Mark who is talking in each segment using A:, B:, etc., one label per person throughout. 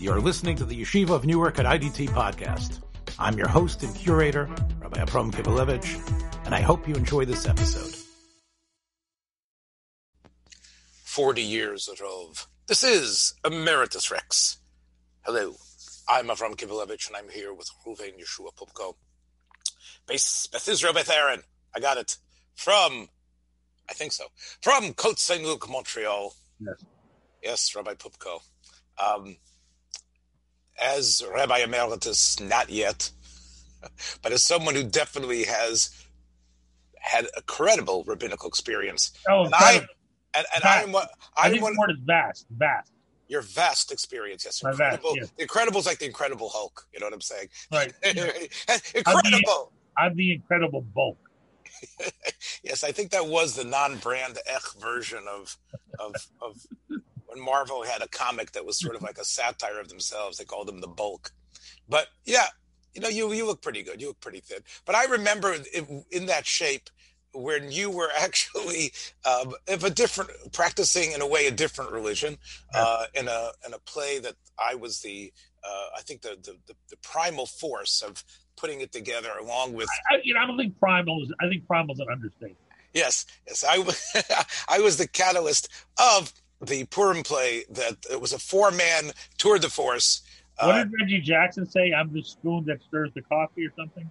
A: You're listening to the Yeshiva of Newark at IDT podcast. I'm your host and curator, Rabbi Abram Kibalevich, and I hope you enjoy this episode.
B: 40 years of. This is Emeritus Rex. Hello, I'm Avram Kibalevich, and I'm here with Ruvain Yeshua Pupko. Base Beth Israel Beth Aaron. I got it. From, I think so, from Côte Saint Luc, Montreal.
C: Yes.
B: Yes, Rabbi Pupko. Um, as Rabbi Emeritus, not yet, but as someone who definitely has had a credible rabbinical experience.
C: Oh,
B: and I,
C: incredible.
B: and, and I'm what
C: I
B: I'm
C: think
B: one,
C: word is vast, vast.
B: your vast experience. Yes,
C: My vast,
B: incredible.
C: yes.
B: The Incredible's like the Incredible Hulk. You know what I'm saying?
C: Right.
B: incredible.
C: I'm the incredible bulk.
B: yes, I think that was the non-brand Ech version of of of Marvel had a comic that was sort of like a satire of themselves. They called them the Bulk. But yeah, you know, you you look pretty good. You look pretty thin. But I remember in, in that shape when you were actually um, of a different practicing in a way a different religion uh, in a in a play that I was the uh, I think the, the the the primal force of putting it together along with
C: I, you know, I don't think primal is. I think primal is an understatement.
B: Yes, yes, I I was the catalyst of the Purim play that it was a four man tour de force.
C: What
B: Uh,
C: did Reggie Jackson say? I'm the spoon that stirs the coffee, or something.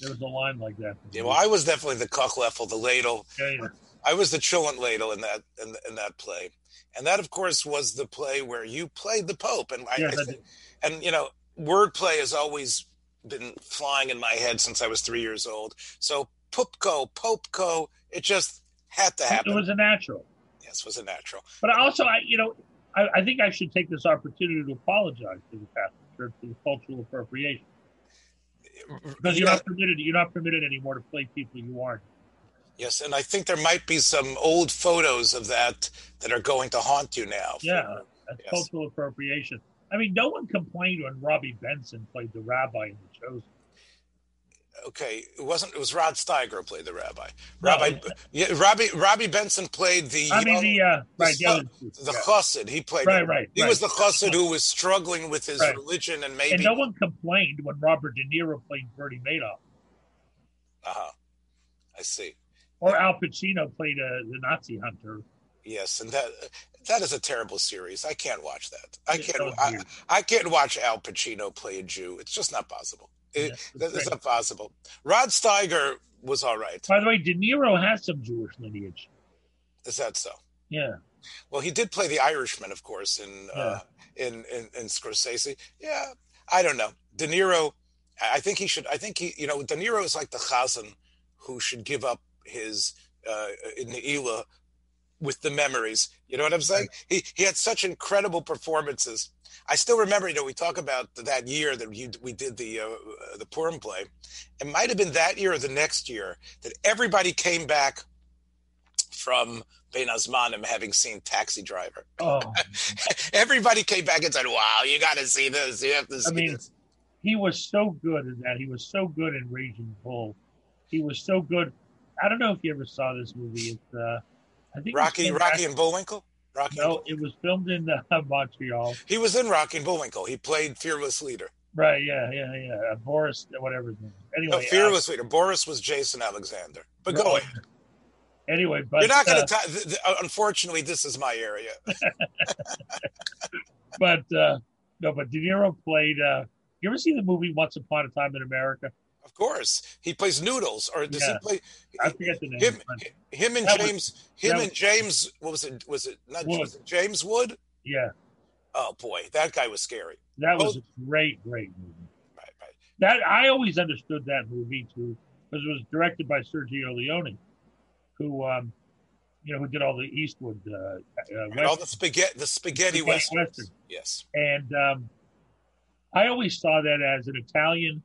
C: There was a line like that.
B: yeah, well, I was definitely the Kochleffel, the ladle.
C: Yeah, yeah.
B: I was the cholent ladle in that in, in that play, and that, of course, was the play where you played the Pope. And I I think- and you know, wordplay has always been flying in my head since I was three years old. So Pupko, Popeko, it just had to happen.
C: It was a natural.
B: Yes, was a natural.
C: But also, I, you know, I, I think I should take this opportunity to apologize to the Catholic Church for the cultural appropriation because you're
B: Yeah.
C: not permitted. You're not permitted anymore to play people you aren't.
B: Yes, and I think there might be some old photos of that that are going to haunt you now.
C: Yeah, that's
B: Yes.
C: cultural appropriation. I mean, no one complained when Robby Benson played the rabbi in The Chosen.
B: Okay, it wasn't. It was Rod Steiger who played the rabbi.
C: No,
B: Rabbi, yeah, Robbie Robby Benson played the.
C: I mean,
B: young-
C: the uh, right, the
B: the-
C: other
B: the
C: yeah.
B: chassid. He played.
C: Right, right,
B: He
C: right.
B: was the chassid who was struggling with his
C: Right.
B: religion and maybe.
C: And no one complained when Robert De Niro played Bernie Madoff
B: uh-huh. I see.
C: or Al Pacino played uh, the Nazi hunter.
B: Yes, and that that is a terrible series. I can't watch that. I can't. I. I can't watch Al Pacino play a Jew. It's just not possible. It,
C: Yeah, it's
B: that- not possible. Rod Steiger was all right.
C: By the way, De Niro has some Jewish lineage.
B: Is that so?
C: Yeah,
B: Well, he did play the Irishman, of course, in uh, in, in in Scorsese. Yeah, I don't know. De Niro, I think he should. I think he, you know, De Niro is like the chazan who should give up his uh, in Neila with the memories. You know what I'm saying? He he had such incredible performances. I still remember. You know, we talk about that year that you, we did the uh, uh, the Purim play. It might have been that year or the next year that everybody came back from Bein Azmanim having seen Taxi Driver.
C: oh,
B: Everybody came back and said, "Wow, you got to see this. You have to see
C: I mean,
B: this."
C: he was so good in that. He was so good in Raging Bull. He was so good. I don't know if you ever saw this movie. It's uh, I think
B: Rocky, Rocky and Bullwinkle. Rocky.
C: No,
B: Bull-
C: it was filmed in uh, Montreal.
B: he was in Rocky and Bullwinkle. He played fearless leader.
C: Right? Yeah, yeah, yeah. Uh, Boris, whatever his name. is. Anyway,
B: No,
C: uh,
B: fearless leader. Boris was Jason Alexander. But go
C: Right.
B: ahead.
C: anyway, but
B: You're not going
C: uh,
B: to. Th- th- unfortunately, this is my area.
C: but uh, no, but De Niro played. Uh, you ever see the movie Once Upon a Time in America?
B: Of course, he plays Noodles, or does
C: Yeah.
B: he play?
C: I forget the name.
B: Him, him and
C: That was-
B: James. him
C: that
B: and James. What was it? Was it not
C: Wood.
B: was it James Wood?
C: yeah,
B: Oh boy, that guy was scary.
C: that was a great, great movie.
B: Right, right.
C: That I always understood that movie too because it was directed by Sergio Leone, who um, you know who did all the Eastwood uh, uh,
B: And all the spaghetti, the spaghetti
C: Spaghetti western.
B: Yes.
C: and um, I always saw that as an Italian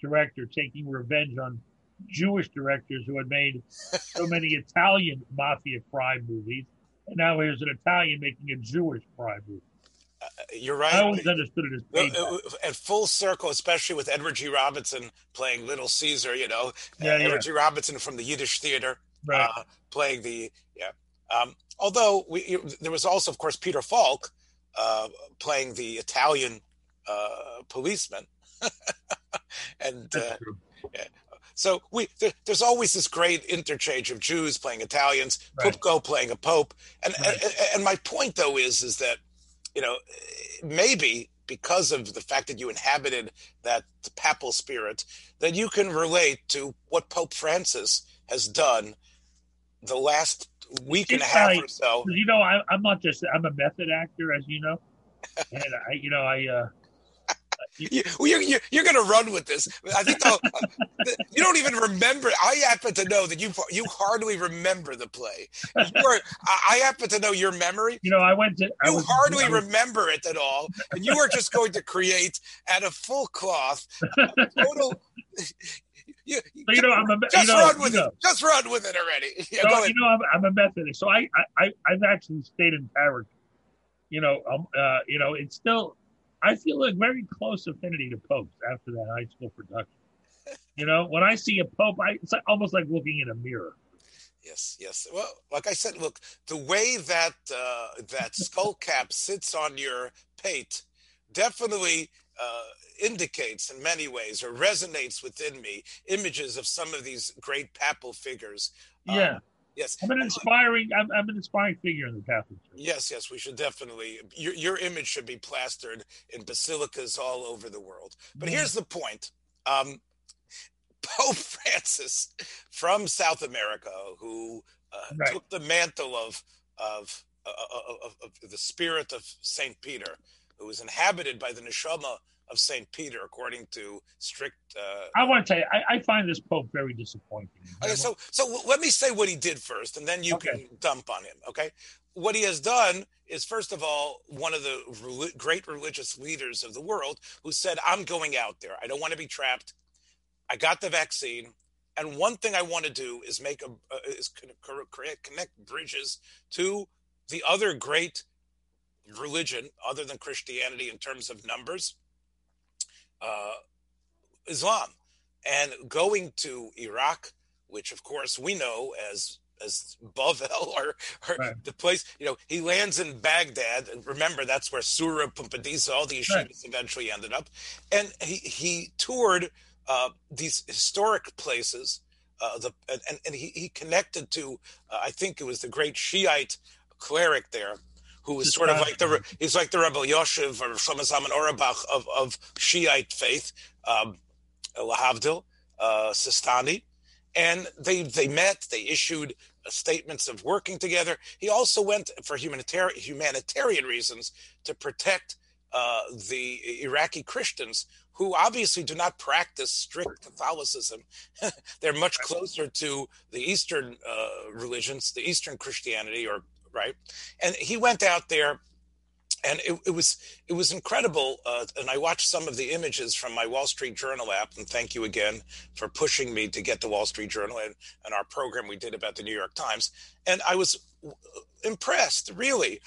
C: director taking revenge on Jewish directors who had made so many Italian mafia crime movies, and now here's an Italian making a Jewish crime movie.
B: You're right.
C: I always understood it as
B: Uh,
C: payback.
B: uh, At full circle, especially with Edward G. Robinson playing Little Caesar, you know,
C: Yeah,
B: uh,
C: yeah.
B: Edward G. Robinson from the Yiddish theater
C: right.
B: uh, playing the yeah. Um, although we, you, there was also, of course, Peter Falk uh, playing the Italian uh, policeman, and uh, yeah. so we there, there's always this great interchange of Jews playing Italians, right. Pupko playing a pope, and, right. and and my point though is is that you know maybe because of the fact that you inhabited that papal spirit, that you can relate to what Pope Francis has done the last week and a half or so.
C: You know, I, am not just I'm a method actor, as you know, and I, you know, I uh,
B: you, you're, you're, you're going to run with this. I think uh, you don't even remember. I happen to know that you you hardly remember the play. Are, I happen to know your memory.
C: You know, I went to. You
B: I was, hardly I was, remember it at all, and you are just going to create at a full cloth total. You,
C: you know, I'm a,
B: just
C: you
B: know, run with it. Know. Just run with it already.
C: Yeah, so, you know, I'm, I'm, a Methodist, so I, I, I've actually stayed in Paris. You know, um, uh, you know, it's still I feel a very close affinity to popes after that high school production. You know, when I see a pope, I, it's almost like looking in a mirror.
B: Yes, yes. Well, like I said, look, the way that uh, that skull cap sits on your pate definitely uh, indicates, in many ways, or resonates within me, images of some of these great papal figures.
C: Yeah.
B: Yes,
C: I'm an inspiring. I'm, I'm, an inspiring figure in the Catholic Church.
B: Yes, yes, we should definitely. Your your image should be plastered in basilicas all over the world. But here's the point: um, Pope Francis from South America, who uh, right. took the mantle of of, uh, of, of the spirit of Saint Peter, who was inhabited by the neshama of St. Peter, according to strict. Uh,
C: I want to tell you, I, I, find this Pope very disappointing.
B: Okay, so, so let me say what he did first, and then you okay. can dump on him. Okay. What he has done is, first of all, one of the great religious leaders of the world who said, I'm going out there. I don't want to be trapped. I got the vaccine. And one thing I want to do is make a uh, is connect, connect bridges to the other great religion other than Christianity in terms of numbers, uh, Islam and going to Iraq, which of course we know as as Bavel or, or right. the place, you know, he lands in Baghdad. Remember, that's where Sura Pumbedisa, all the yeshivas right. eventually ended up. And he, he toured uh, these historic places. Uh, the and, and he, he connected to, uh, I think it was the great Shiite cleric there, who was sort of like the he's like the Rebbe Yoshev or Shlomo Zalman Auerbach of, of Shiite faith, um, Lahavdil, uh, Sistani, and they they met. They issued statements of working together. He also went for humanitarian humanitarian reasons to protect uh, the Iraqi Christians who obviously do not practice strict Catholicism. They're much closer to the Eastern uh, religions, the Eastern Christianity or right? And he went out there and it, it, was it was incredible. Uh, and I watched some of the images from my Wall Street Journal app. And thank you again for pushing me to get the Wall Street Journal and, and our program we did about the New York Times. And I was impressed, really,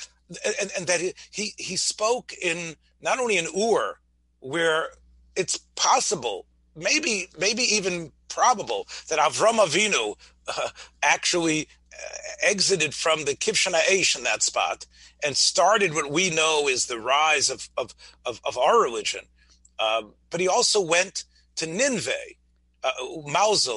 B: and, and that he he spoke in not only in Ur, where it's possible, maybe maybe even probable that Avram Avinu uh, actually exited from the Kivshana Aish in that spot and started what we know is the rise of, of, of, of our religion. Uh, but he also went to Nineveh, uh,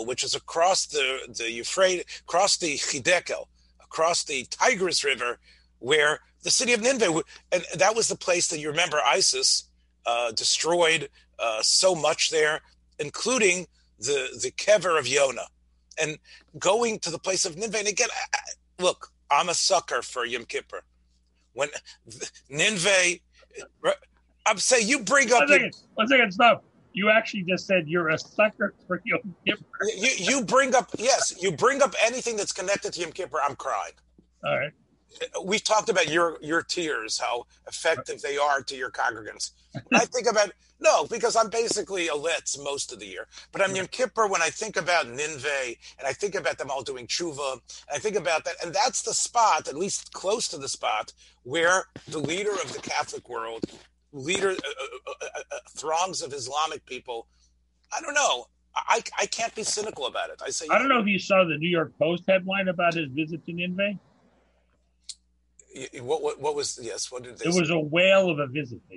B: which is across the, the Euphrates, across the Hidekel, across the Tigris River, where the city of Nineveh, and that was the place that you remember ISIS uh, destroyed uh, so much there, including the, the kever of Yonah and going to the place of Nineveh. And again, I, look, I'm a sucker for Yom Kippur. When Nineveh, I'm saying you bring up.
C: One second, one second, stop. You actually just said you're a sucker for Yom Kippur.
B: You, you bring up, yes, you bring up anything that's connected to Yom Kippur, I'm crying.
C: All right.
B: We've talked about your your tears, how effective they are to your congregants. When I think about no, because I'm basically a litz most of the year. But I'm Yom Kippur when I think about Nineveh and I think about them all doing tshuva. I think about that. And that's the spot, at least close to the spot, where the leader of the Catholic world, leader, uh, uh, uh, uh, uh throngs of Islamic people, I don't know. I, I can't be cynical about it. I say,
C: I don't know if you saw the New York Post headline about his visit to Nineveh.
B: What, what what was yes? What did they?
C: It
B: say?
C: was a whale of a visit.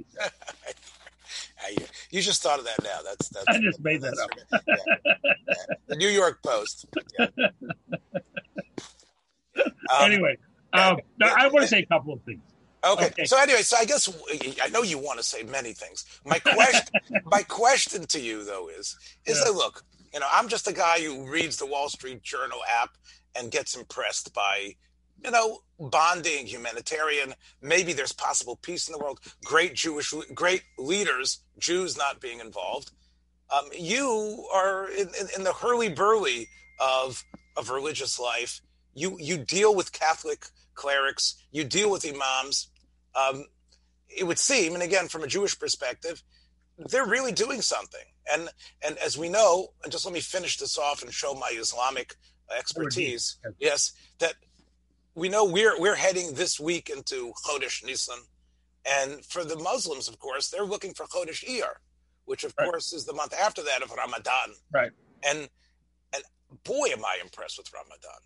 B: You, just thought of that now. That's that's.
C: I just made that
B: that's- yeah, yeah. The New York Post. Yeah. Um,
C: anyway, um, I want to say a couple of things.
B: Okay.
C: Okay.
B: So anyway, so I guess I know you want to say many things. My question, my question to you though is, is
C: Yeah.
B: that look, you know, I'm just a guy who reads the Wall Street Journal app and gets impressed by, you know, bonding, humanitarian. Maybe there's possible peace in the world. Great Jewish, great leaders, Jews not being involved. Um, you are in, in, in the hurly burly of of religious life. You you deal with Catholic clerics. You deal with imams. Um, it would seem, and again from a Jewish perspective, they're really doing something. And and as we know, and just let me finish this off and show my Islamic expertise.
C: Yes.
B: Yes, that we know we're we're heading this week into Chodesh Nisan, and for the Muslims, of course, they're looking for Chodesh Iyar, which of
C: Right.
B: course is the month after that of Ramadan.
C: Right.
B: And and boy, am I impressed with Ramadan.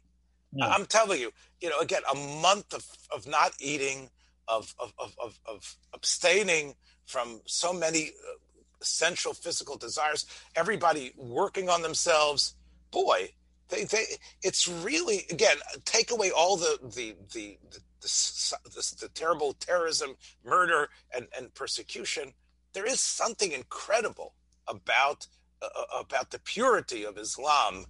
C: Yeah.
B: I'm telling you, you know, again, a month of, of not eating, of, of, of, of, of abstaining from so many uh, essential physical desires, everybody working on themselves. Boy, they, they, it's really, again, take away all the, the, the, the, the, the, the terrible terrorism, murder, and, and persecution. There is something incredible about, uh, about the purity of Islam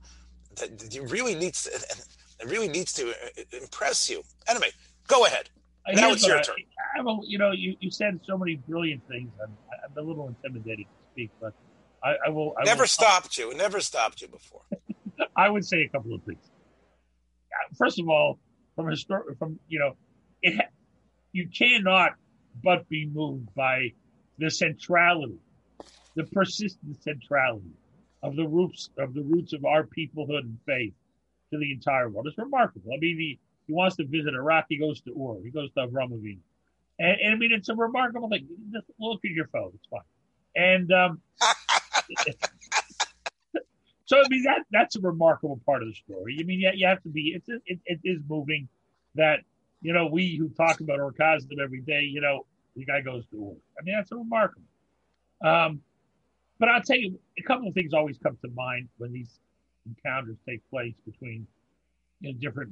B: that you really needs to, it really needs to uh, impress you. Anyway, go ahead.
C: Uh,
B: Now it's your
C: I-
B: turn.
C: A, you know, you, you said so many brilliant things. I'm, I'm a little intimidated to speak, but I, I will. I
B: Never
C: will,
B: stopped you. Never stopped you before.
C: I would say a couple of things. First of all, from histor- from you know, it ha- you cannot but be moved by the centrality, the persistent centrality of the roots of the roots of our peoplehood and faith to the entire world. It's remarkable. I mean, he, he wants to visit Iraq, he goes to Ur, he goes to Avram. And, and I mean, it's a remarkable thing. Just look at your phone; it's fine. And um, so I mean that that's a remarkable part of the story. I mean, yeah, you have to be. It's it, it is moving that you know we who talk about orgasm every day. You know, the guy goes to work. I mean, that's a remarkable. Um, but I'll tell you, a couple of things always come to mind when these encounters take place between you know, different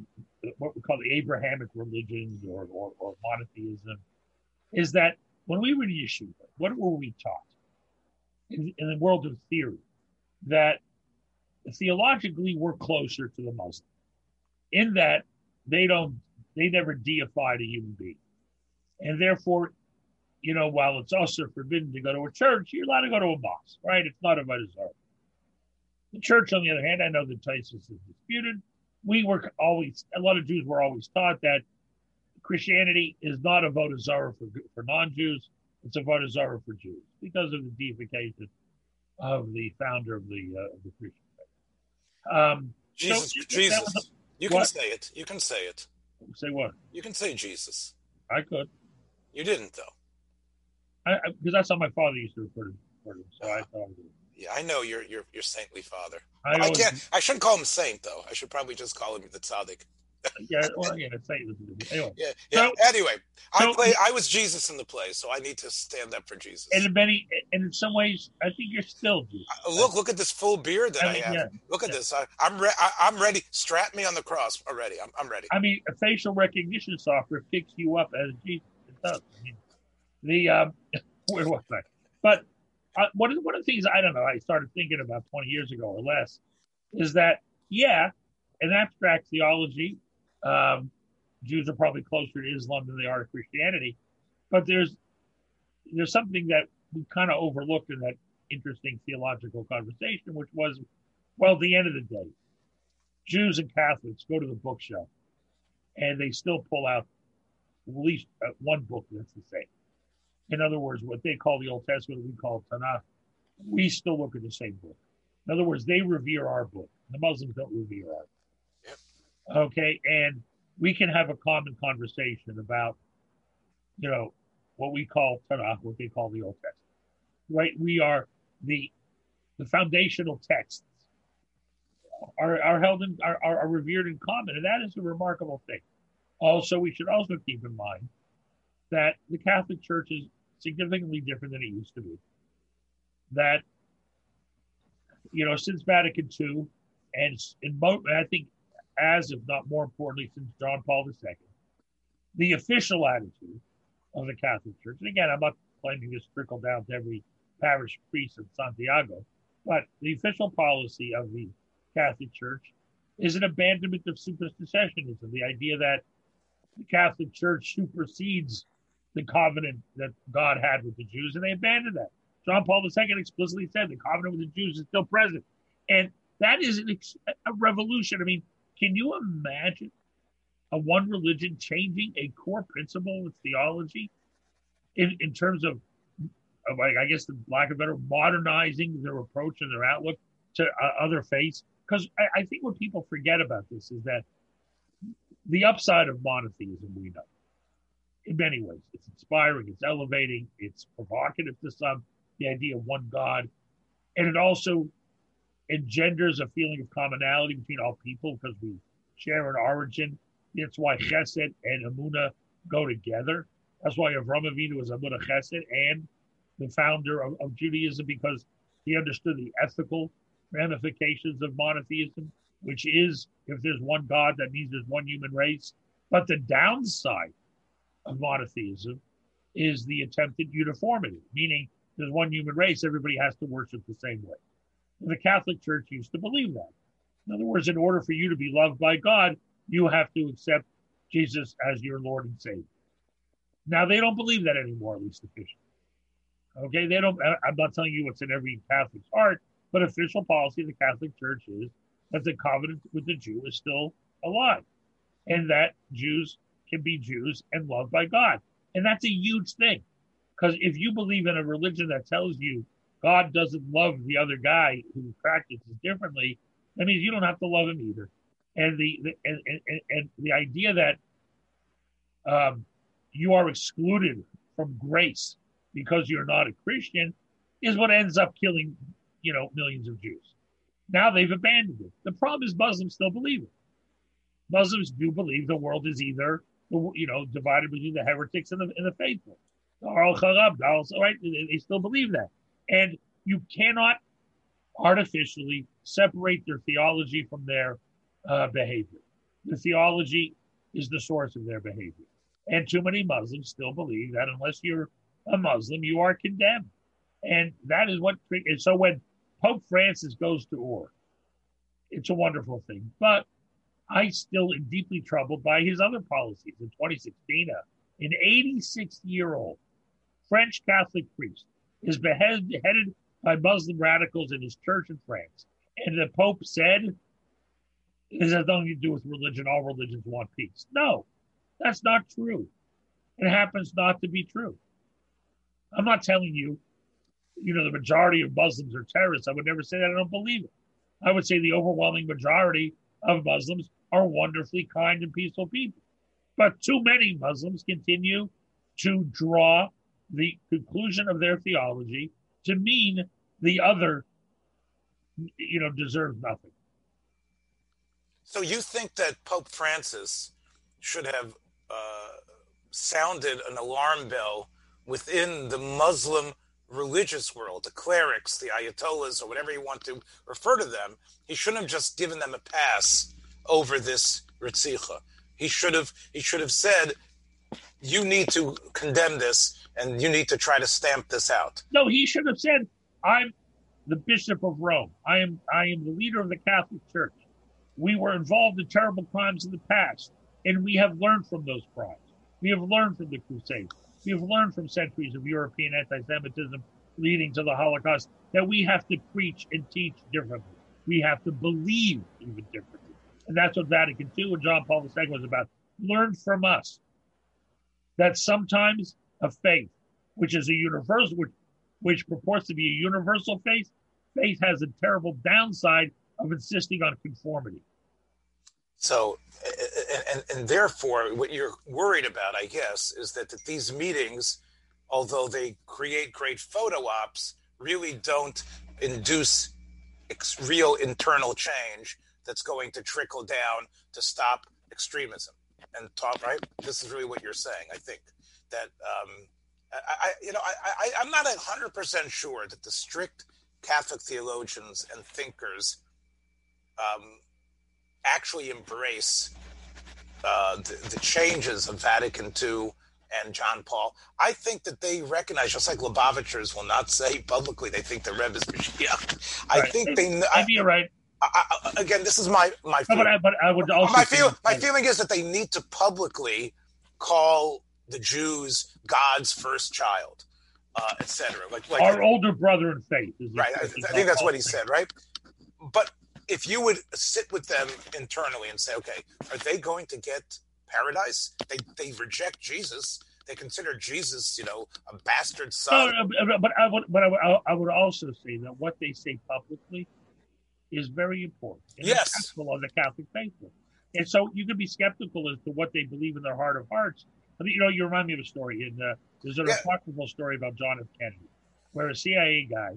C: what we call the Abrahamic religions or, or, or monotheism. Is that when we were in yeshiva, what were we taught in, in the world of theory? That theologically we're closer to the Muslim in that they don't they never deified a human being. And therefore, you know, while it's also forbidden to go to a church, you're allowed to go to a mosque, right? It's not avodah zarah. The church, on the other hand, I know that Tysus is disputed. We were always, a lot of Jews were always taught that Christianity is not avodah zarah for, for non Jews, it's avodah zarah for Jews because of the deification of the founder of the, uh, of the Christian. Um,
B: Jesus,
C: So,
B: Jesus.
C: was
B: You can
C: what?
B: say it. You can say it.
C: say what?
B: You can say Jesus.
C: I could.
B: You didn't though.
C: I, because that's how my father used to refer to, refer to him. So I thought,
B: Yeah, I know your your your saintly father.
C: I,
B: I
C: always,
B: can't. I shouldn't call him saint though. I should probably just call him the tzaddik.
C: Yeah, well, yeah, Satan. Anyway,
B: Yeah. Yeah.
C: So-
B: anyway, I
C: so-
B: play. I was Jesus in the play, so I need to stand up for Jesus.
C: and in many, and in some ways, I think you're still Jesus.
B: Uh, look, look at this full beard that I,
C: I
B: have.
C: yeah,
B: look at
C: yeah.
B: this. I, I'm re- I, I'm ready. Strap me on the cross already. I'm, I'm ready.
C: I mean, a facial recognition software picks you up as Jesus. It does. I mean, the um, where was I? But uh, one of the, one of the things I don't know. I started thinking about 20 years ago or less is that yeah, an abstract theology. Um, Jews are probably closer to Islam than they are to Christianity, but there's there's something that we kind of overlooked in that interesting theological conversation, which was, well, at the end of the day, Jews and Catholics go to the bookshelf and they still pull out at least uh, one book that's the same. In other words, what they call the Old Testament, we call Tanakh. We still look at the same book. In other words, they revere our book. The Muslims don't revere our book. Okay, and we can have a common conversation about, you know, what we call Tanakh, what they call the Old Testament. Right? We are the the foundational texts are, are held in are, are, revered in common, and that is a remarkable thing. Also, we should also keep in mind that the Catholic Church is significantly different than it used to be. That, you know, since Vatican II, and in mo- I think as if not more importantly since John Paul II, the official attitude of the Catholic Church, and again, I'm not claiming this trickle down to every parish priest in Santiago, but the official policy of the Catholic Church is an abandonment of supersessionism, the idea that the Catholic Church supersedes the covenant that God had with the Jews, and they abandoned that. John Paul II explicitly said the covenant with the Jews is still present. And that is an, a revolution. I mean, can you imagine a one religion changing a core principle of theology in, in terms of, of, I guess, the lack of better, modernizing their approach and their outlook to uh, other faiths? Because I, I think what people forget about this is that the upside of monotheism, we know, in many ways, it's inspiring, it's elevating, it's provocative to some, the idea of one God. And it also engenders a feeling of commonality between all people because we share an origin. That's why Chesed and Amuna go together. That's why Avram Avinu was Amuna Chesed and the founder of, of Judaism because he understood the ethical ramifications of monotheism, which is if there's one God, that means there's one human race. But the downside of monotheism is the attempted uniformity, meaning there's one human race, everybody has to worship the same way. The Catholic Church used to believe that. In other words, in order for you to be loved by God, you have to accept Jesus as your Lord and Savior. Now they don't believe that anymore, at least officially. Okay, they don't. I'm not telling you what's in every Catholic's heart, but official policy of the Catholic Church is that the covenant with the Jew is still alive, and that Jews can be Jews and loved by God, and that's a huge thing. Because if you believe in a religion that tells you God doesn't love the other guy who practices differently, that means you don't have to love him either. And the, the and, and, and, the idea that um, you are excluded from grace because you're not a Christian is what ends up killing, you know, millions of Jews. Now they've abandoned it. The problem is Muslims still believe it. Muslims do believe the world is either, you know, divided between the heretics and the, and the faithful. Right? They still believe that. And you cannot artificially separate their theology from their uh, behavior. The theology is the source of their behavior. And too many Muslims still believe that unless you're a Muslim, you are condemned. And that is what, and so when Pope Francis goes to Ur, it's a wonderful thing. But I still am deeply troubled by his other policies. In 2016, uh, an 86 year old French Catholic priest is beheaded by Muslim radicals in his church in France. And the Pope said, this has nothing to do with religion. All religions want peace. No, that's not true. It happens not to be true. I'm not telling you, you know, the majority of Muslims are terrorists. I would never say that. I don't believe it. I would say the overwhelming majority of Muslims are wonderfully kind and peaceful people. But too many Muslims continue to draw the conclusion of their theology to mean the other, you know, deserves nothing.
B: So you think that Pope Francis should have uh, sounded an alarm bell within the Muslim religious world, the clerics, the ayatollahs, or whatever you want to refer to them. He shouldn't have just given them a pass over this ritzicha. He should have. He should have said, "You need to condemn this and you need to try to stamp this out.
C: No, he should have said, "I'm the Bishop of Rome. I am I am the leader of the Catholic Church. We were involved in terrible crimes in the past, and we have learned from those crimes. We have learned from the Crusades. We have learned from centuries of European anti-Semitism leading to the Holocaust that we have to preach and teach differently. We have to believe even differently, and that's what Vatican II and John Paul II was about. Learn from us that sometimes of faith, which is a universal, which, which purports to be a universal faith, faith has a terrible downside of insisting on conformity.
B: So, and, and therefore, what you're worried about, I guess, is that, that these meetings, although they create great photo ops, really don't induce ex- real internal change that's going to trickle down to stop extremism. and talk. Right, this is really what you're saying. I think that um, I, I, you know, I, I I'm not hundred percent sure that the strict Catholic theologians and thinkers um, actually embrace uh, the, the, changes of Vatican II and John Paul. I think that they recognize, just like Lubavitchers will not say publicly they think the Rebbe is Mashiach. I right. think they.
C: Maybe I, you're right.
B: I, I, again, this is my my.
C: No, but, I, but I would also.
B: My feel, my feeling is that they need to publicly call the Jews God's first child, uh, etc. Like, like
C: our older brother in faith.
B: right. I, I think that's what he said. Right. But if you would sit with them internally and say, okay, are they going to get paradise? They they reject Jesus. They consider Jesus, you know, a bastard son.
C: No, but I would, but I would, I would also say that what they say publicly is very important.
B: And yes,
C: on the Catholic faith. And so you can be skeptical as to what they believe in their heart of hearts. I mean, you know, you remind me of a story. In uh, there's an yeah. apocryphal story about John F. Kennedy, where a CIA guy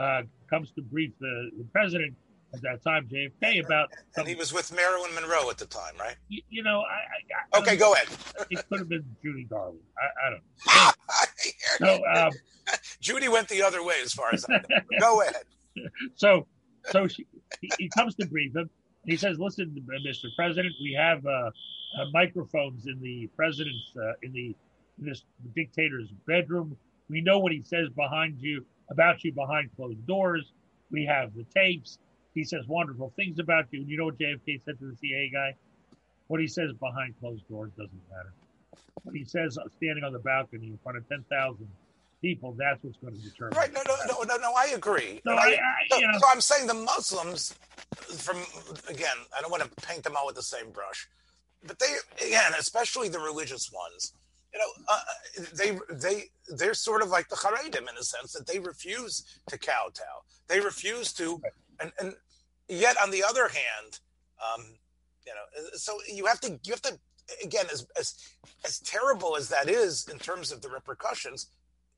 C: uh, comes to brief the, the president at that time, JFK, about.
B: And he was with Marilyn Monroe at the time, right?
C: You, you know, I.
B: I okay, go ahead.
C: it could have been Judy Garland. I, I don't know. so, um,
B: Judy went the other way, as far as I know. go ahead.
C: So, so she, he, he, comes to brief him. He says, "Listen, Mr. President, we have uh, uh, microphones in the president's uh, in the in this dictator's bedroom. We know what he says behind you about you behind closed doors. We have the tapes. He says wonderful things about you. And you know what JFK said to the CIA guy? What he says behind closed doors doesn't matter. What he says standing on the balcony in front of 10,000 people, that's what's going to determine.
B: Right. No, no, no, no, no. I agree.
C: No, I, I,
B: no,
C: you know,
B: so I'm saying the Muslims, from again, I don't want to paint them all with the same brush, but they, again, especially the religious ones, you know, uh, they they they're sort of like the Haredim in a sense that they refuse to kowtow. They refuse to and and yet on the other hand, um, you know, so you have to you have to again as as as terrible as that is in terms of the repercussions,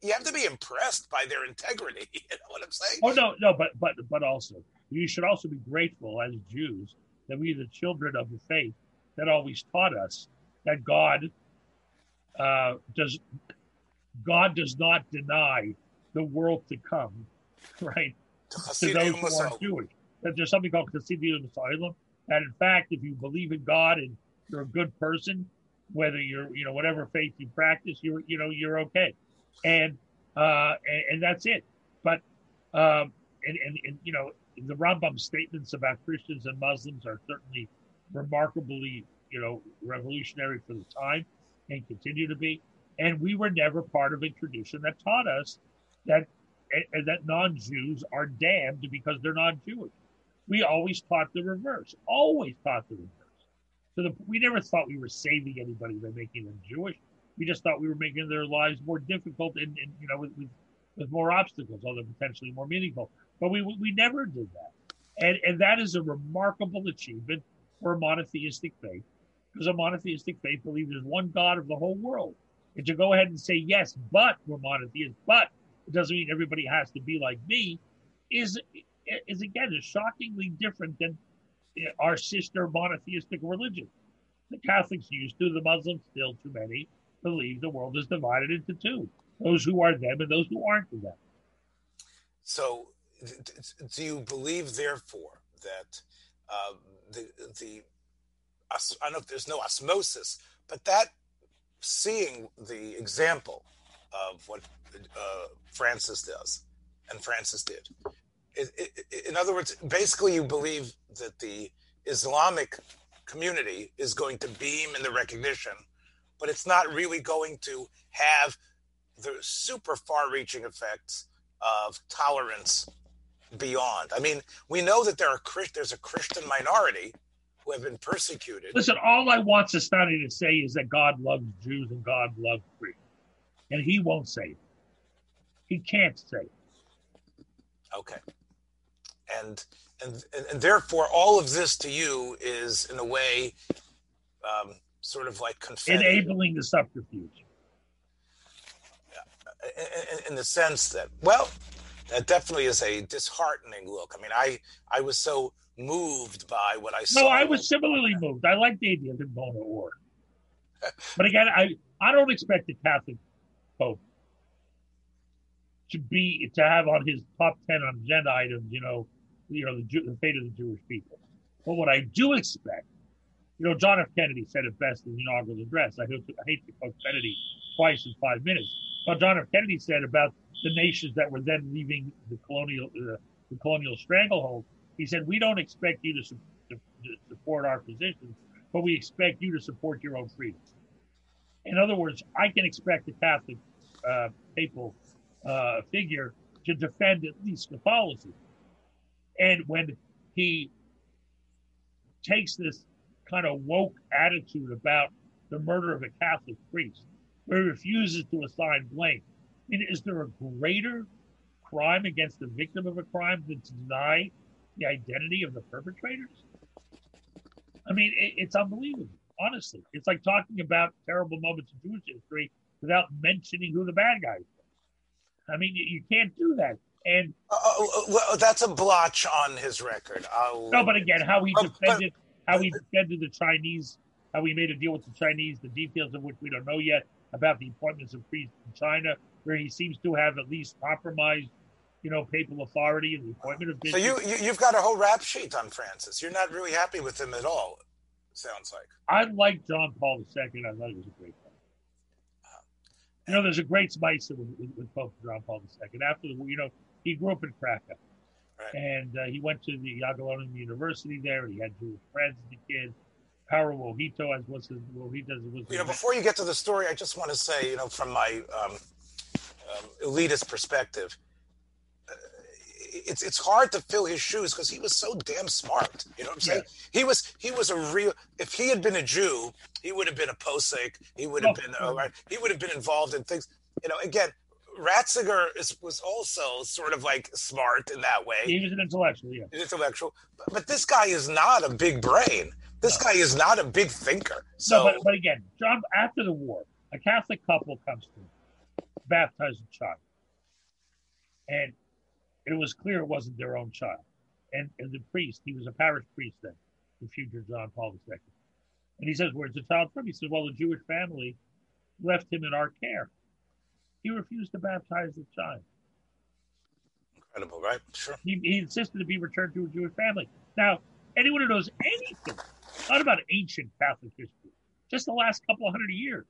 B: you have to be impressed by their integrity. You know what I'm saying?
C: Oh no, no, but but but also you should also be grateful as Jews that we, the children of the faith, that always taught us that God uh, does God does not deny the world to come, right? to those who are Jewish. That there's something called Chassidei Umos HaOlam, and in fact, if you believe in God and you're a good person, whether you're you know whatever faith you practice, you're you know you're okay, and uh, and, and that's it. But um, and, and and you know the Rambam statements about Christians and Muslims are certainly remarkably you know revolutionary for the time and continue to be. And we were never part of a tradition that taught us that and that non-Jews are damned because they're not Jewish. We always taught the reverse. Always taught the reverse. So the, we never thought we were saving anybody by making them Jewish. We just thought we were making their lives more difficult and, and you know with, with, with more obstacles, although potentially more meaningful. But we we never did that, and and that is a remarkable achievement for a monotheistic faith, because a monotheistic faith believes there's one God of the whole world. And to go ahead and say yes, but we're monotheists, but it doesn't mean everybody has to be like me, is is again is shockingly different than eh, our sister monotheistic religion. The Catholics used to, the Muslims still too many believe the world is divided into two: those who are them and those who aren't them.
B: So, do you believe, therefore, that uh, the the I don't know if there's no osmosis, but that seeing the example of what uh, Francis does and Francis did. It, it, in other words, basically, you believe that the Islamic community is going to beam in the recognition, but it's not really going to have the super far reaching effects of tolerance beyond. I mean, we know that there are there's a Christian minority who have been persecuted.
C: Listen, all I want Sistani to say is that God loves Jews and God loves Greeks. And he won't say it. He can't say it.
B: Okay. And, and, and therefore, all of this to you is, in a way, um, sort of like confetti.
C: Enabling the subterfuge.
B: In, in, the sense that, well, that definitely is a disheartening look. I mean, I I was so moved by what I saw.
C: No, I was similarly moved. I like the idea of going to Ur. but again, I I don't expect the Catholic Pope to be to have on his top ten agenda items, you know, you know the, the fate of the Jewish people. But what I do expect, you know, John F. Kennedy said it best in the inaugural address. I hate to, I hate to quote Kennedy twice in five minutes. But John F. Kennedy said about the nations that were then leaving the colonial uh, the colonial stranglehold. He said, "We don't expect you to, su- to, to support our positions, but we expect you to support your own freedom." In other words, I can expect the Catholic uh, papal uh, figure to defend at least Catholicism. And when he takes this kind of woke attitude about the murder of a Catholic priest, where he refuses to assign blame, I mean, is there a greater crime against the victim of a crime than to deny the identity of the perpetrators? I mean, it, it's unbelievable. Honestly, it's like talking about terrible moments in Jewish history without mentioning who the bad guys were. I mean, you, you can't do that. And
B: uh, uh, well, that's a blotch on his record.
C: I'll, no, but again, how he defended, how he defended the Chinese, how he made a deal with the Chinese, the details of which we don't know yet about the appointments of priests in China, where he seems to have at least compromised, you know, papal authority and the appointment of bishops.
B: So you, you have got a whole rap sheet on Francis. You're not really happy with him at all. Sounds like
C: I like John Paul II. I thought he was a great. You know, there's a great spice with, with, with Pope John Paul II. After the, you know, he grew up in Krakow, right. and uh, he went to the Jagiellonian University there. He had Jewish friends as a kid. Karol Wojtyła, as was his Wojtyła was.
B: You know, before you get to the story, I just want to say, you know, from my um, um, elitist perspective, uh, it's it's hard to fill his shoes because he was so damn smart. You know what I'm saying? Yeah. He was he was a real. If he had been a Jew, he would have been a posek. He would have oh, been uh, he would have been involved in things. You know, again, Ratzinger is, was also sort of like smart in that way.
C: He was an intellectual, yeah.
B: intellectual, but, but, this guy is not a big brain. This no. guy is not a big thinker. So,
C: no, but, but again, John, after the war, a Catholic couple comes to baptize a child, and it was clear it wasn't their own child. And, and the priest, he was a parish priest then, the future John Paul II. And he says, "Where's the child from?" He says, "Well, the Jewish family left him in our care." He refused to baptize the child.
B: Incredible, right? Sure.
C: He, he insisted to be returned to a Jewish family. Now, anyone who knows anything, not about ancient Catholic history, just the last couple of hundred years,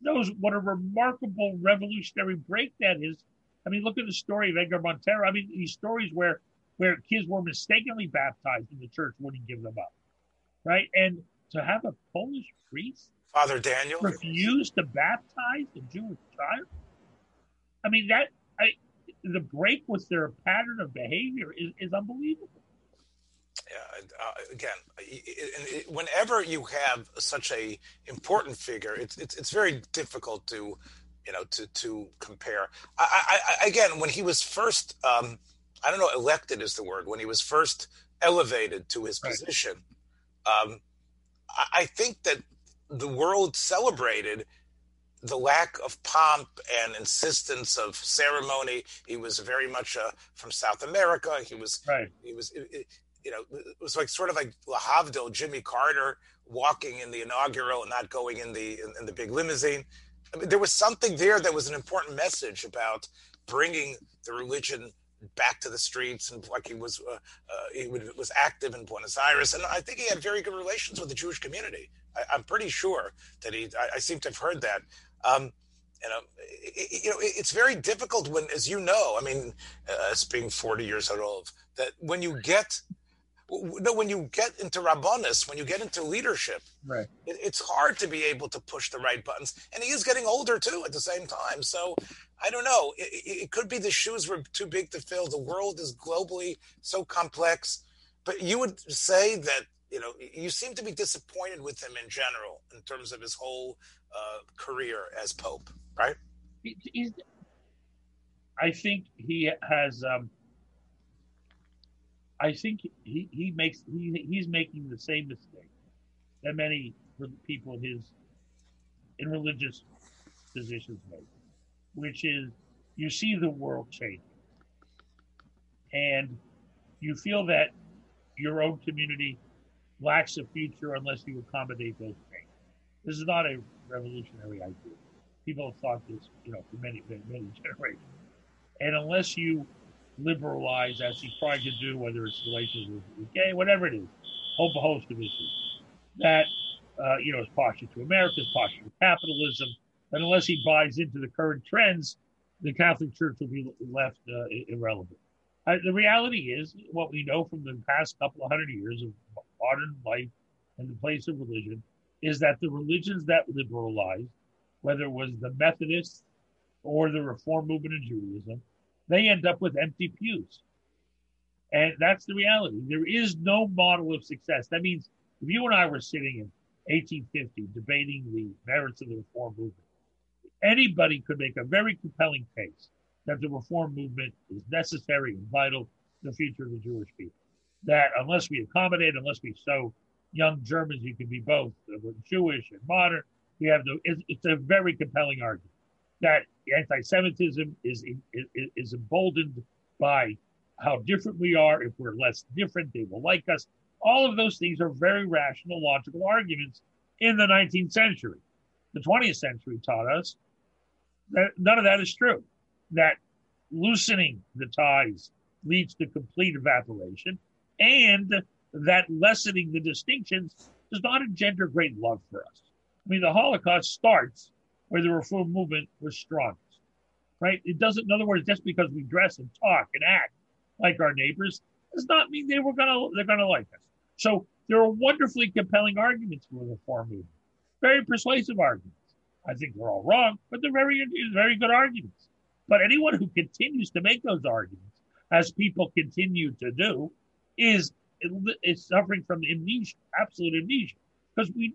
C: knows what a remarkable revolutionary break that is. I mean, look at the story of Edgar Mortara. I mean, these stories where where kids were mistakenly baptized and the church wouldn't give them up, right? And to have a Polish priest,
B: Father Daniel,
C: refuse to baptize a Jewish child. I mean that I, the break with their pattern of behavior is, is unbelievable.
B: Yeah, uh, again, it, it, whenever you have such a important figure, it's it's it's very difficult to, you know, to to compare. I, I, again, when he was first, um, I don't know, elected is the word. When he was first elevated to his right. position, um, I, I think that the world celebrated the lack of pomp and insistence of ceremony. He was very much uh, from South America. He was right. He was you know it was like sort of like Lahavdil, Jimmy Carter walking in the inaugural and not going in the in, in the big limousine. I mean, there was something there that was an important message about bringing the religion back to the streets and like he was uh, uh, he was active in Buenos Aires and I think he had very good relations with the Jewish community. I, am pretty sure that he I, I, seem to have heard that um, you know, it, you know, it's very difficult when, as you know, I mean, uh, as being 40 years old, that when you get, no, when you get into rabbonis, when you get into leadership,
C: right,
B: it, it's hard to be able to push the right buttons. And he is getting older too at the same time. So I don't know. It, it could be the shoes were too big to fill. The world is globally so complex. But you would say that you know you seem to be disappointed with him in general in terms of his whole uh, career as Pope, right?
C: He's, I think he has. Um, I think he, he makes he, he's making the same mistake that many people his in religious positions make, which is you see the world changing, and you feel that your own community lacks a future unless you accommodate those changes. This is not a revolutionary idea. People have thought this, you know, for many, many, many generations. And unless you liberalize, as he tried to do, whether it's relations with, with gay, whatever it is, whole host of issues, that, uh, you know, is partial to America, is partial to capitalism, and unless he buys into the current trends, the Catholic Church will be left uh, irrelevant. Uh, the reality is, what we know from the past couple of hundred years of modern life and the place of religion, is that the religions that liberalized, whether it was the Methodists or the Reform movement in Judaism, they end up with empty pews. And that's the reality. There is no model of success. That means if you and I were sitting in 1850 debating the merits of the Reform movement, anybody could make a very compelling case that the Reform movement is necessary and vital to the future of the Jewish people. That unless we accommodate, unless we show young Germans you can be both Jewish and modern, we have the. It's, it's a very compelling argument that anti-Semitism is, is is emboldened by how different we are. If we're less different, they will like us. All of those things are very rational, logical arguments in the 19th century. The 20th century taught us that none of that is true. That loosening the ties leads to complete evaporation, and that lessening the distinctions does not engender great love for us. I mean, the Holocaust starts where the reform movement was strongest, right? It doesn't, in other words, just because we dress and talk and act like our neighbors does not mean they were gonna they're gonna like us. So there are wonderfully compelling arguments for the reform movement, very persuasive arguments. I think they're all wrong, but they're very very good arguments. But anyone who continues to make those arguments, as people continue to do, is is suffering from amnesia, absolute amnesia, because we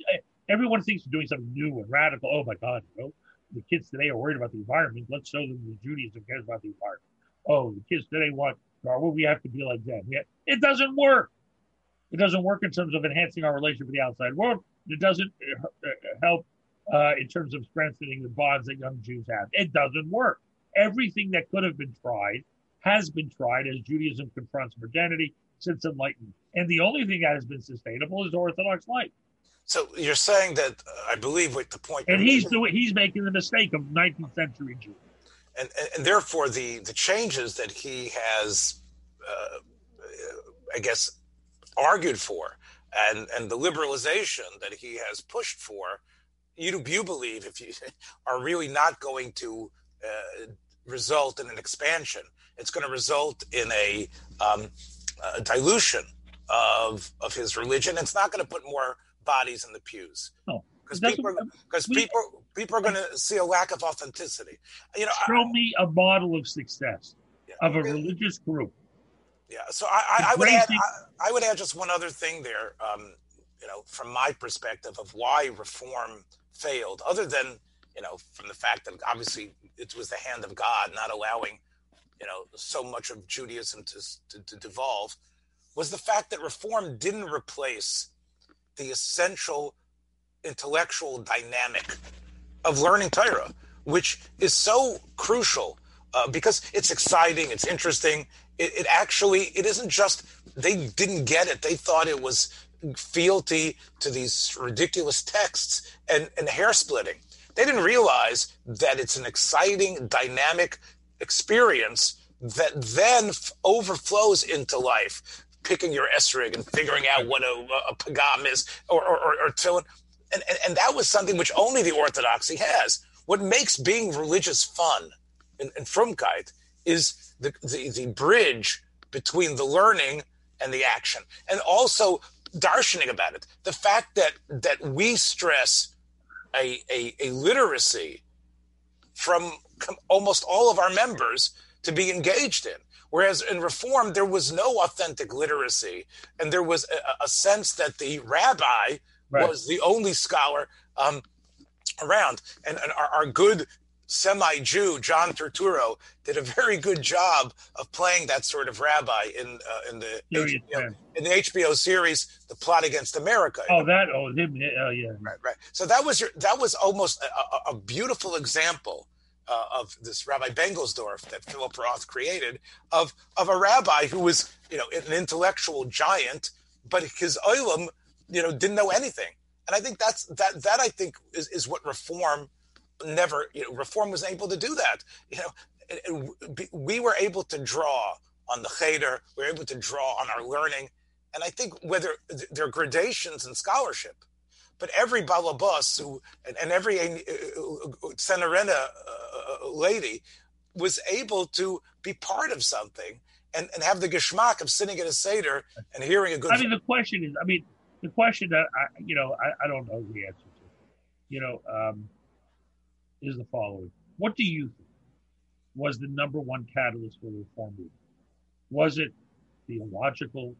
C: everyone thinks they're doing something new and radical. Oh my God, you know, the kids today are worried about the environment. Let's show them that Judaism cares about the environment. Oh, the kids today want, well, we have to be like them. Yeah, it doesn't work. It doesn't work in terms of enhancing our relationship with the outside world. It doesn't uh, uh, help uh, in terms of strengthening the bonds that young Jews have. It doesn't work. Everything that could have been tried has been tried as Judaism confronts modernity since Enlightenment. And the only thing that has been sustainable is Orthodox life.
B: So you're saying that uh, I believe what the point.
C: And he's doing, he's making the mistake of 19th century Jew.
B: And, and, and therefore the the changes that he has, uh, I guess, argued for, and and the liberalization that he has pushed for, you you believe if you are really not going to uh, result in an expansion. It's going to result in a, um, a dilution of of his religion. It's not going to put more bodies in the pews.
C: No,
B: because people because people people are going to see a lack of authenticity. You know,
C: show I, me a model of success yeah, of a religious group.
B: Yeah, so I, I, I would add I, would add just one other thing there. Um, you know, from my perspective of why reform failed, other than you know, from the fact that obviously it was the hand of God not allowing you know so much of Judaism to, to, to devolve, was the fact that reform didn't replace the essential intellectual dynamic of learning Torah, which is so crucial uh, because it's exciting, it's interesting. It, it, actually it isn't just they didn't get it; they thought it was fealty to these ridiculous texts and, and hair splitting. They didn't realize that it's an exciting, dynamic experience that then f- overflows into life picking your esrig and figuring out what a, a pagam is or, or, or, or tefillin. And, and, and, that was something which only the Orthodoxy has. What makes being religious fun in, in Frumkeit is the, the, the bridge between the learning and the action. And also darshaning about it. The fact that, that we stress a, a, a literacy from almost all of our members to be engaged in. Whereas in Reform, there was no authentic literacy, and there was a, a sense that the rabbi right. was the only scholar um, around. And, and our, our, good semi Jew, John Turturro, did a very good job of playing that sort of rabbi in uh, in the HBO, in the HBO series, The Plot Against America.
C: Oh, that oh him, oh yeah,
B: right, right. So that was your that was almost a, a beautiful example uh, of this Rabbi Bengelsdorf that Philip Roth created of of a rabbi who was you know an intellectual giant, but his olim you know didn't know anything, And I think that's that that I think is, is what reform never you know, reform was able to do that. You know, we were able to draw on the cheder, we were able to draw on our learning, and I think whether there are gradations in scholarship, but every balabas who and, and every uh, Senorena uh, lady was able to be part of something and, and have the geschmack of sitting at a seder and hearing a good.
C: I mean, the question is, I mean, the question that I, you know, I, I don't know the answer to, you know, um, is the following: What do you think was the number one catalyst for the reform movement? Was it theological,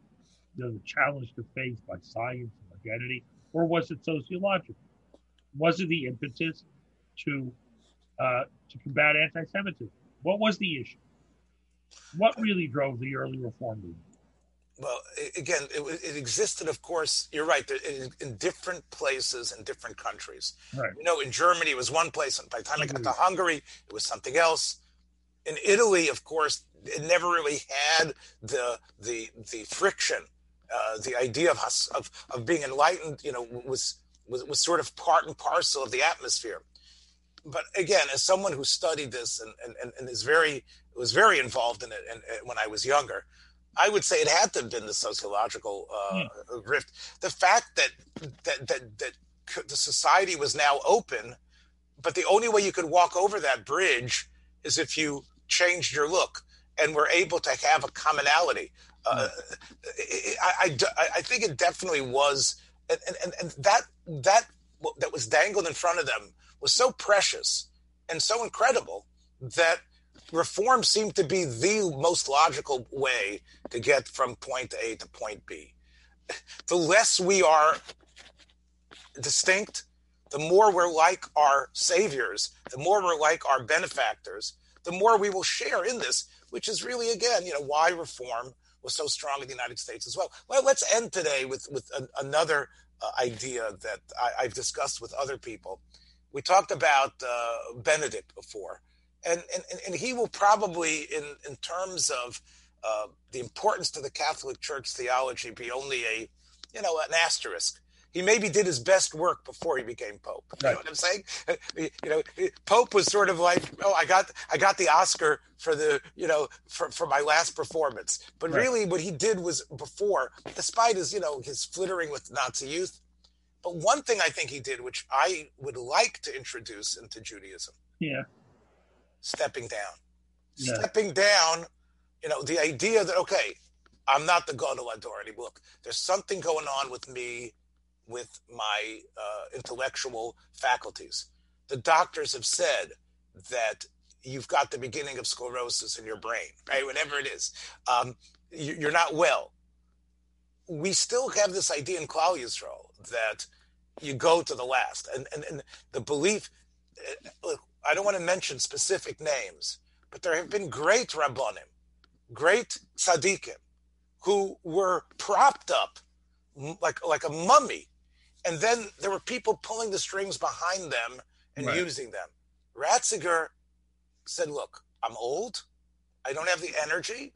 C: you know, the challenge to faith by science and identity, or was it sociological? Was it the impetus to uh, to combat anti-Semitism? What was the issue? What really drove the early reform movement?
B: Well, again, it, it, existed, of course. You're right. In, in, different places in different countries.
C: Right.
B: You know, in Germany, it was one place. And by the time I got to Hungary, it was something else. In Italy, of course, it never really had the the the friction. Uh, the idea of, of of being enlightened, you know, was, was was sort of part and parcel of the atmosphere. But again, as someone who studied this and and, and is very was very involved in it, and, and when I was younger, I would say it had to have been the sociological uh, mm. rift. The fact that, that that that the society was now open, but the only way you could walk over that bridge is if you changed your look and were able to have a commonality. Uh, I, I, I, think it definitely was, and, and, and that that that was dangled in front of them was so precious and so incredible that reform seemed to be the most logical way to get from point A to point B. The less we are distinct, the more we're like our saviors, the more we're like our benefactors, the more we will share in this, which is really, again, you know, why reform was so strong in the United States as well. Well, let's end today with, with an, another uh, idea that I, have discussed with other people. We talked about uh, Benedict before and, and, and he will probably, in, in terms of uh, the importance to the Catholic Church theology, be only a, you know, an asterisk. He maybe did his best work before he became Pope. You know what I'm saying? You know, Pope was sort of like, oh, I got, I got the Oscar for the, you know, for, for my last performance. But right. really, what he did was before, despite his, you know, his flittering with Nazi youth. But one thing I think he did, which I would like to introduce into Judaism,
C: yeah,
B: stepping down. Yeah. Stepping down, you know, the idea that, okay, I'm not the God of authority. Look, there's something going on with me, with my uh, intellectual faculties. The doctors have said that you've got the beginning of sclerosis in your brain, right? Whatever it is, um, you, are not well. We still have this idea in Klal Yisrael that you go to the last, and and, and the belief. Uh, look, I don't want to mention specific names, but there have been great rabbonim, great tzaddikim, who were propped up like like a mummy, and then there were people pulling the strings behind them and right. using them. Ratzinger said, "Look, I'm old. I don't have the energy.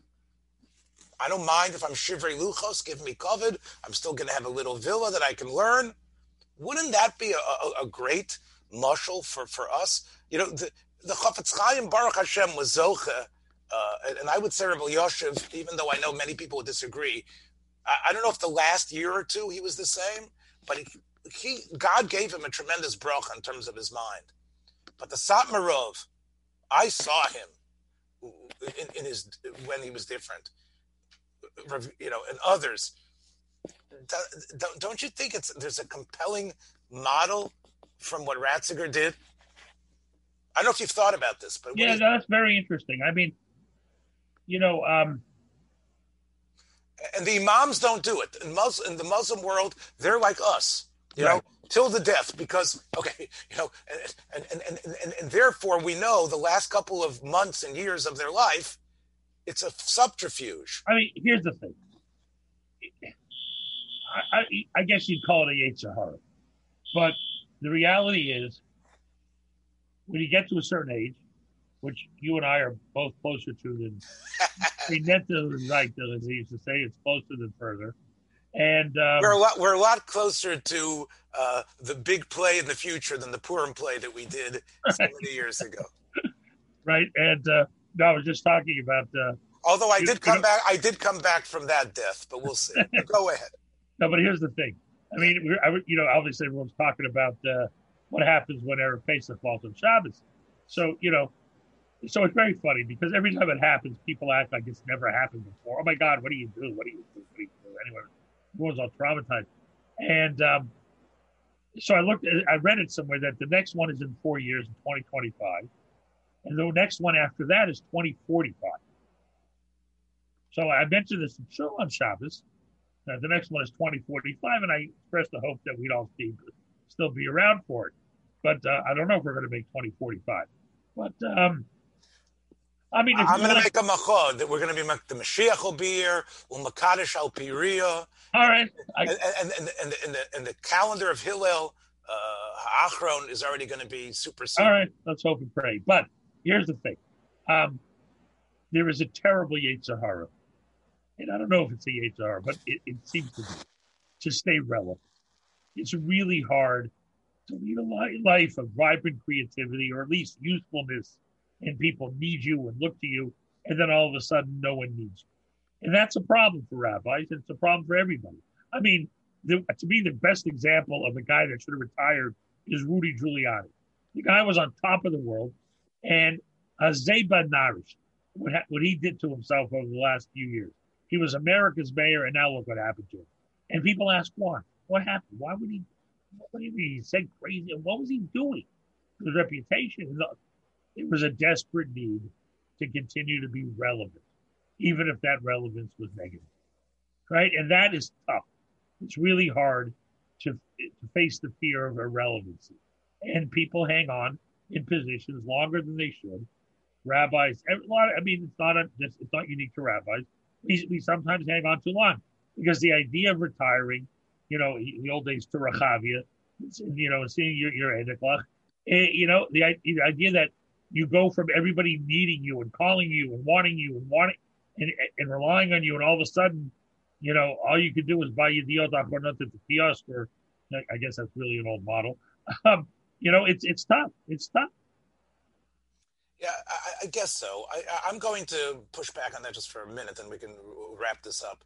B: I don't mind if I'm shivrei luchos. Give me COVID. I'm still going to have a little villa that I can learn. Wouldn't that be a, a, a great mushal for for us?" You know, the, the Chafetz Chaim Baruch Hashem was Zoche, uh, and I would say Rabbi Yoshev, even though I know many people would disagree. I, I, don't know if the last year or two he was the same, but he, he God gave him a tremendous bracha in terms of his mind. But the Satmarov, I saw him in, in his when he was different, you know, and others. Don't, don't you think it's there's a compelling model from what Ratzinger did I don't know if you've thought about this, but
C: yeah, that's very interesting. I mean, you know, um,
B: and the imams don't do it. In, Muslim, in the Muslim world, they're like us, you right. know, till the death. Because okay, you know, and and, and and and therefore we know the last couple of months and years of their life, it's a subterfuge.
C: I mean, here's the thing. I, I, guess you'd call it a Yetzer Hara, but the reality is when you get to a certain age, which you and I are both closer to than Neto and as he used to say, it's closer than further. And um,
B: we're a lot we're a lot closer to uh, the big play in the future than the Purim play that we did so many years ago.
C: Right, and uh, no, I was just talking about. Uh,
B: Although I did come back, I did come back from that death, but we'll see. Go ahead.
C: No, but here's the thing. I mean, I, you know, obviously everyone's talking about uh, what happens when Erev Pesach falls on Shabbos. So, you know, so it's very funny because every time it happens, people act like it's never happened before. Oh my God, what do you do? What do you do? What do you do? Anyway, everyone's all traumatized. And um, so I looked, I read it somewhere that the next one is in four years in 2025. And the next one after that is 2045. So I mentioned this in on Shabbos. Uh, the next one is 2045, and I express the hope that we'd all be, still be around for it. But uh, I don't know if we're going to make 2045. But um, I mean,
B: I'm going to make a machod that we're going to be the Mashiach will be here, will Makadish al Piria.
C: All right,
B: I, and, and, and, and, the, and, the, and the calendar of Hillel uh, Achron is already going to be super.
C: All right, let's hope and pray. But here's the thing: um, there is a terrible Yetzer Hara and I don't know if it's the HR, but it, it seems to to stay relevant. It's really hard to lead a life of vibrant creativity or at least usefulness, and people need you and look to you, and then all of a sudden, no one needs you. And that's a problem for rabbis. It's a problem for everybody. I mean, the, to me, the best example of a guy that should have retired is Rudy Giuliani. The guy was on top of the world, and Azeba Narish, what, what he did to himself over the last few years. He was America's mayor, and now look what happened to him. And people ask why. What happened? Why would he? What did he say crazy? What was he doing? His reputation. It was a desperate need to continue to be relevant, even if that relevance was negative. Right, and that is tough. It's really hard to, to face the fear of irrelevancy, and people hang on in positions longer than they should. Rabbis, a lot. Of, I mean, it's not a, it's not unique to rabbis we, we sometimes hang on too long because the idea of retiring, you know, the old days to Rachavia, you know, seeing your, your Edekla, eh, you know, the, the idea that you go from everybody needing you and calling you and wanting you and wanting and, and relying on you, and all of a sudden, you know, all you could do is buy your Achronot at the kiosk, or I guess that's really an old model. Um, you know, it's it's tough. It's tough.
B: Yeah, I, I guess so. I, am going to push back on that just for a minute, and we can wrap this up.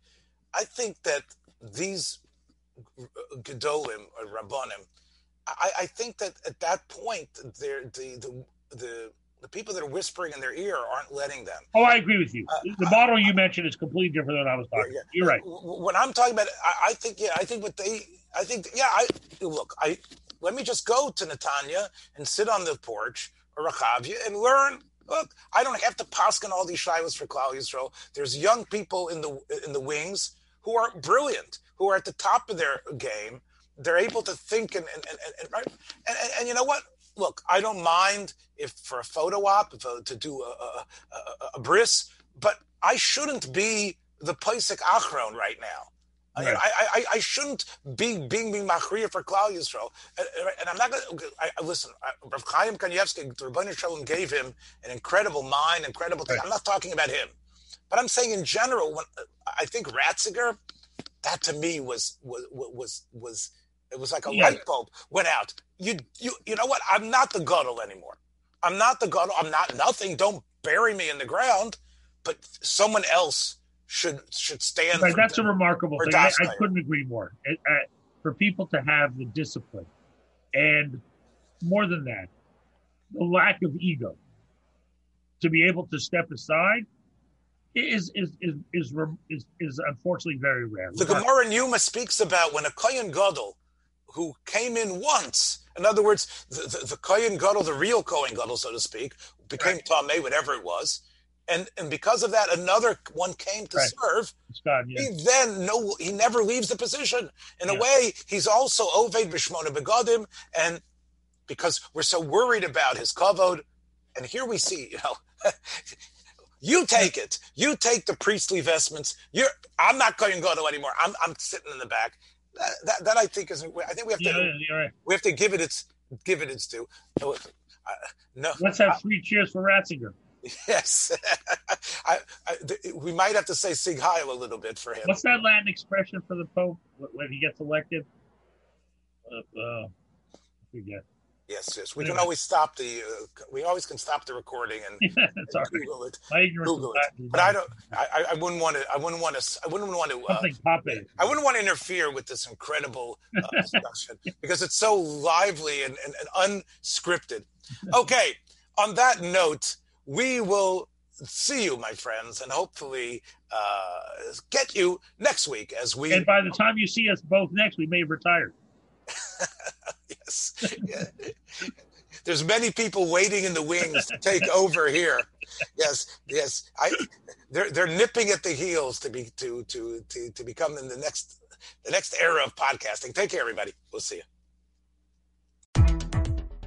B: I think that these gedolim or rabbanim, I, I, think that at that point, the, the the the people that are whispering in their ear aren't letting them.
C: Oh, I agree with you. Uh, the model you mentioned is completely different than I was talking. Yeah, yeah. You're right.
B: When I'm talking about, I, I, think, yeah, I think what they, I think, yeah, I look, I let me just go to Netanya and sit on the porch or Rachavia and learn. Look, I don't have to paskin all these shivas for Klal Yisrael. There's young people in the in the wings who are brilliant, who are at the top of their game. They're able to think and and and, and, and, and, and you know what? Look, I don't mind if for a photo op if, uh, to do a, a, a, a, bris, but I shouldn't be the Posek Achron right now. Right. I, I, I shouldn't be being being machriya for Klal Yisrael, uh, uh, and, and I'm not going. to Listen, Rav Chaim Kanievsky, the Ribono Shel Olam gave him an incredible mind, incredible thing. Right. I'm not talking about him, but I'm saying in general. When uh, I think Ratzinger, that to me was was was was it was like a yeah. light bulb went out. You you you know what? I'm not the Gadol anymore. I'm not the Gadol. I'm not nothing. Don't bury me in the ground. But someone else should should stand.
C: Right, that's a remarkable thing. I, I, couldn't agree more. It, uh, for people to have the discipline, and more than that, the lack of ego, to be able to step aside, is is is is is, is unfortunately very rare.
B: The Gemara in Yuma speaks about when a Kohen Gadol who came in once. In other words, the, the, the Kohen Gadol, the real Kohen Gadol, so to speak, became right. Tameh, whatever it was and and because of that, another one came to right. serve.
C: God.
B: He then no, he never leaves the position. In a way, he's also oved b'shmona begadim, and because we're so worried about his kavod, and here we see, you know. you take it. You take the priestly vestments. You're. I'm not going to go anymore. I'm. I'm sitting in the back. That, that, that I think is. I think we have to.
C: Yeah, right.
B: We have to give it its give it its due. Uh,
C: no. Let's have three cheers for Ratzinger.
B: Yes, I, I, we might have to say Sieg Heil a little bit for him.
C: What's that Latin expression for the Pope when he gets elected? Uh, uh, forget.
B: Yes, yes. We can always stop the. Uh, we always can stop the recording and, and Google it. Google it. But I don't. I, I wouldn't want to. I wouldn't want to. I wouldn't want to. Uh, I wouldn't want to interfere with this incredible uh, discussion because it's so lively and, and, and unscripted. Okay. On that note, we will see you, my friends, and hopefully uh, get you next week as we.
C: And by the time you see us both next, we may have retired.
B: yes. Yeah. There's many people waiting in the wings to take over here. Yes, yes. I they're they're nipping at the heels to be to to to to become in the next the next era of podcasting. Take care, everybody. We'll see you.